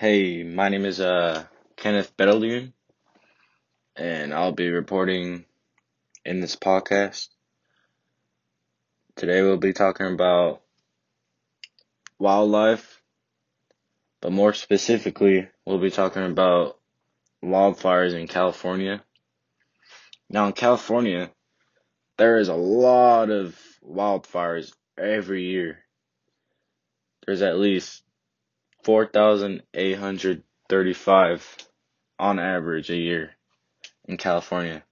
Hey, my name is uh Kenneth Betelgeuse, and I'll be reporting in this podcast. Today we'll be talking about wildlife, but more specifically, we'll be talking about wildfires in California. Now, in California, there is a lot of wildfires every year. There's at least 4,835 on average a year in California.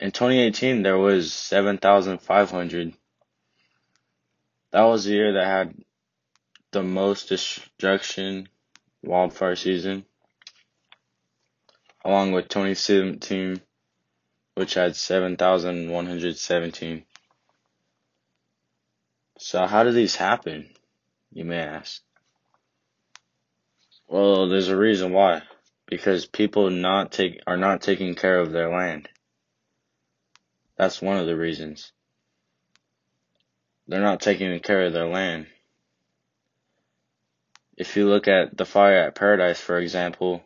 In 2018, there was 7,500. That was the year that had the most destruction wildfire season, along with 2017, which had 7,117. So how do these happen, you may ask? Well, there's a reason why. Because people not take are not taking care of their land. That's one of the reasons. They're not taking care of their land. If you look at the fire at Paradise, for example,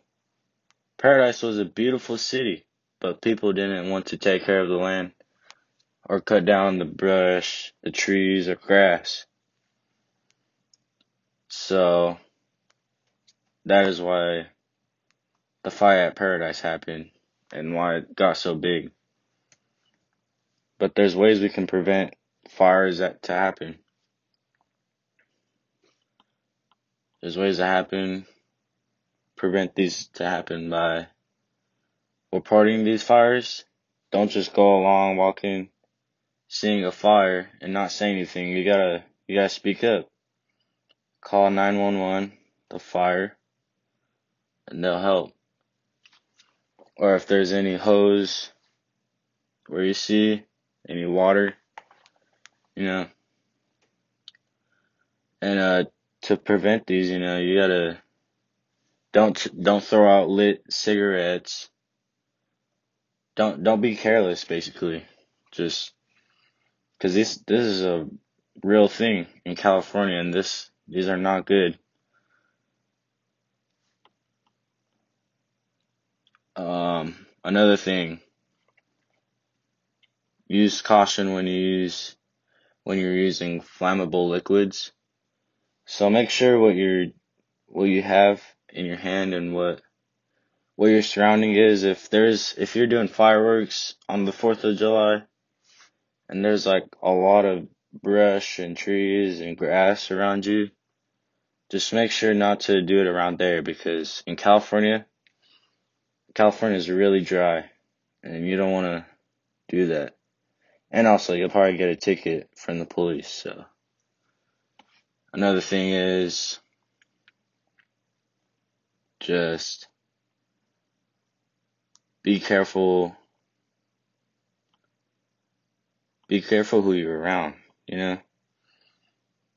Paradise was a beautiful city, but people didn't want to take care of the land or cut down the brush, the trees, or grass. So, that is why the fire at Paradise happened and why it got so big. But there's ways we can prevent fires that to happen. There's ways to happen, prevent these to happen by reporting these fires. Don't just go along walking, seeing a fire and not say anything. You gotta, you gotta speak up. Call 911, the fire, and they'll help. Or if there's any hose where you see any water, you know. And uh to prevent these, you know, you gotta don't don't throw out lit cigarettes. Don't don't be careless basically. Just cuz this this is a real thing in California and this these are not good. Um, another thing, use caution when you use when you're using flammable liquids. So make sure what you're what you have in your hand and what what your surrounding is. If there's if you're doing fireworks on the Fourth of July, and there's like a lot of brush and trees and grass around you, just make sure not to do it around there because in California California is really dry, and you don't want to do that. And also, you'll probably get a ticket from the police. So, another thing is just be careful. Be careful who you're around, you know?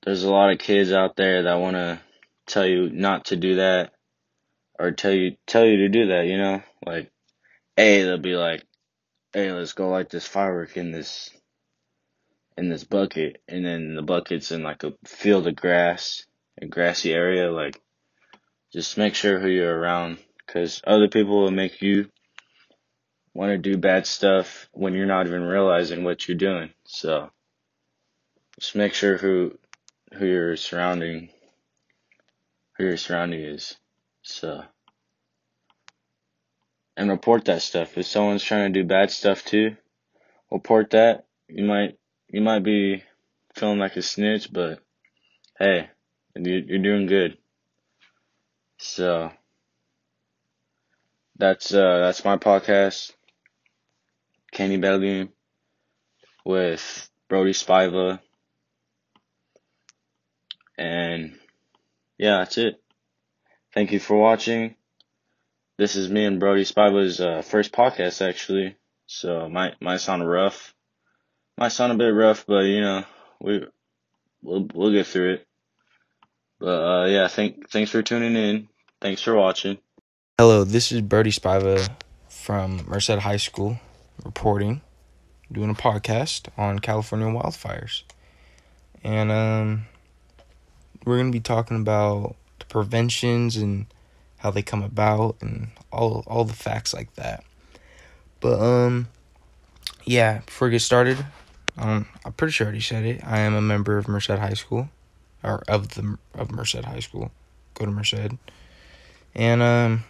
There's a lot of kids out there that want to tell you not to do that or tell you tell you to do that, you know? Like A they'll be like, Hey, let's go light this firework in this in this bucket and then the bucket's in like a field of grass, a grassy area, like just make sure who you're around because other people will make you want to do bad stuff when you're not even realizing what you're doing. So just make sure who who your surrounding who your surrounding is. So and report that stuff. If someone's trying to do bad stuff too, report that. You might you might be feeling like a snitch, but hey, you're doing good. So that's uh that's my podcast, Kenny Belgium, with Brody Spiva, and yeah, that's it. Thank you for watching. This is me and Brody Spiva's uh, first podcast, actually. So might might sound rough, might sound a bit rough, but you know we we'll we'll get through it. But uh, yeah, thank thanks for tuning in. Thanks for watching. Hello, this is Brody Spiva from Merced High School, reporting, doing a podcast on California wildfires, and um, we're gonna be talking about the preventions and how they come about and all all the facts like that. But um yeah, before we get started, um I'm pretty sure I already said it. I am a member of Merced High School or of the of Merced High School. Go to Merced. And um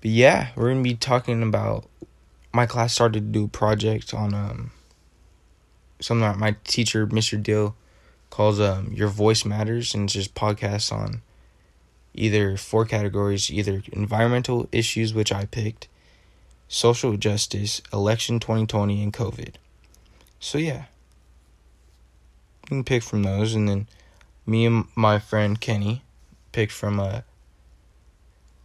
but yeah, we're to be talking about my class started to do project on um something that my teacher Mr. Dill calls um Your Voice Matters and it's just podcasts on either four categories, either environmental issues which I picked, social justice, election 2020 and COVID. So yeah. You can pick from those and then me and my friend Kenny picked from a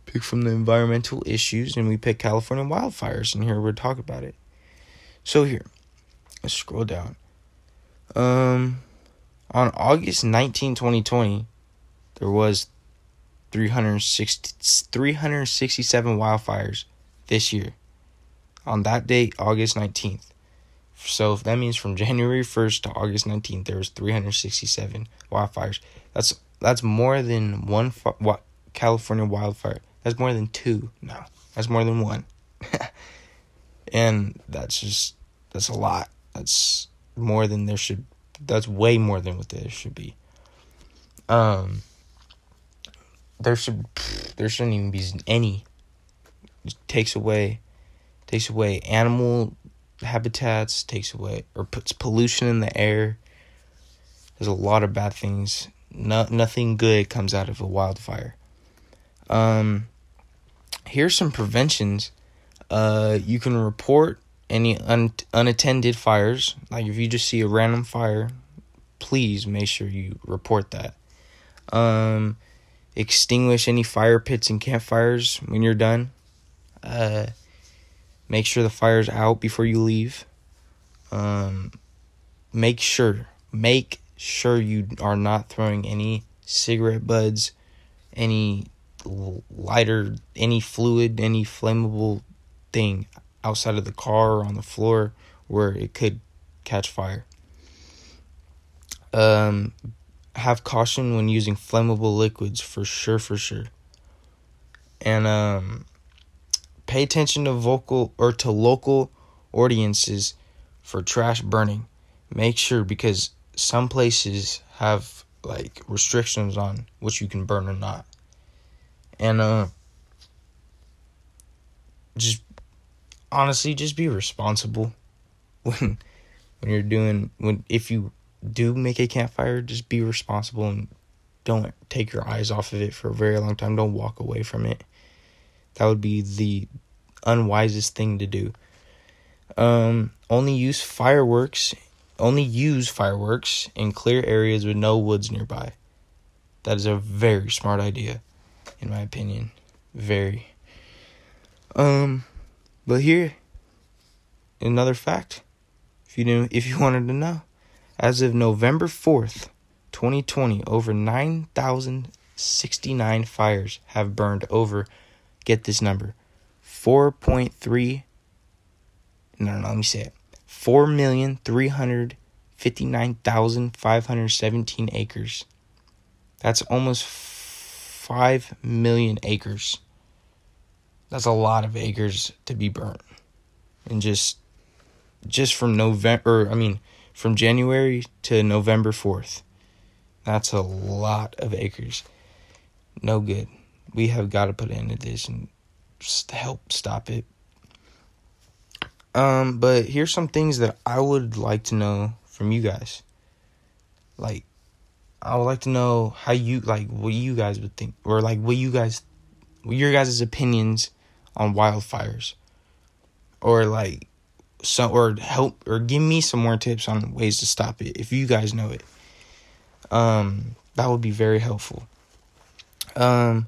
pick from the environmental issues and we picked California wildfires and here we're talking about it. So here, let's scroll down. Um on August 19, 2020, there was 360, 367 wildfires this year. On that date, August 19th. So that means from January 1st to August 19th, there was 367 wildfires. That's that's more than one fi- California wildfire. That's more than two. No, that's more than one. and that's just that's a lot. That's more than there should. That's way more than what there should be. Um, there should there shouldn't even be any. It takes away, takes away animal habitats. Takes away or puts pollution in the air. There's a lot of bad things. No, nothing good comes out of a wildfire. Um, here's some preventions. Uh, you can report any un- unattended fires. Like if you just see a random fire, please make sure you report that. Um, extinguish any fire pits and campfires when you're done. Uh, make sure the fire's out before you leave. Um, make sure, make sure you are not throwing any cigarette butts, any lighter, any fluid, any flammable thing outside of the car or on the floor where it could catch fire. Um, have caution when using flammable liquids for sure, for sure. And um, pay attention to vocal or to local audiences for trash burning. Make sure because some places have like restrictions on what you can burn or not. And uh just honestly just be responsible when when you're doing when if you do make a campfire, just be responsible and don't take your eyes off of it for a very long time. Don't walk away from it. That would be the unwisest thing to do. Um, only use fireworks. Only use fireworks in clear areas with no woods nearby. That is a very smart idea, in my opinion. Very. Um, but here, another fact. If you knew, if you wanted to know. As of November 4th, 2020, over 9,069 fires have burned over, get this number, 4.3, no, no, let me say it, 4,359,517 acres. That's almost 5 million acres. That's a lot of acres to be burnt. And just, just from November, I mean, from January to November 4th. That's a lot of acres. No good. We have got to put an end to this and help stop it. Um, but here's some things that I would like to know from you guys. Like, I would like to know how you like what you guys would think, or like what you guys, what your guys' opinions on wildfires, or like so or help or give me some more tips on ways to stop it if you guys know it. Um, that would be very helpful. Um,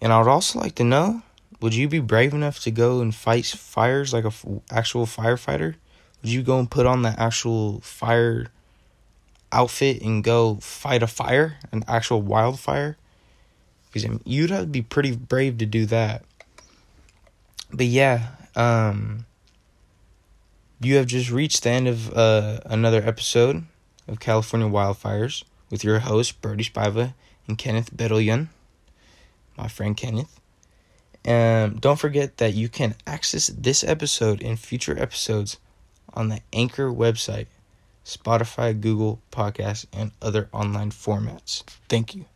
and I would also like to know: Would you be brave enough to go and fight fires like a f- actual firefighter? Would you go and put on the actual fire outfit and go fight a fire, an actual wildfire? Because you'd have to be pretty brave to do that. But yeah, um, you have just reached the end of uh, another episode of California Wildfires with your host, Brody Spiva, and Kenneth Bedelian, my friend Kenneth. Um, don't forget that you can access this episode and future episodes on the Anchor website, Spotify, Google Podcasts, and other online formats. Thank you.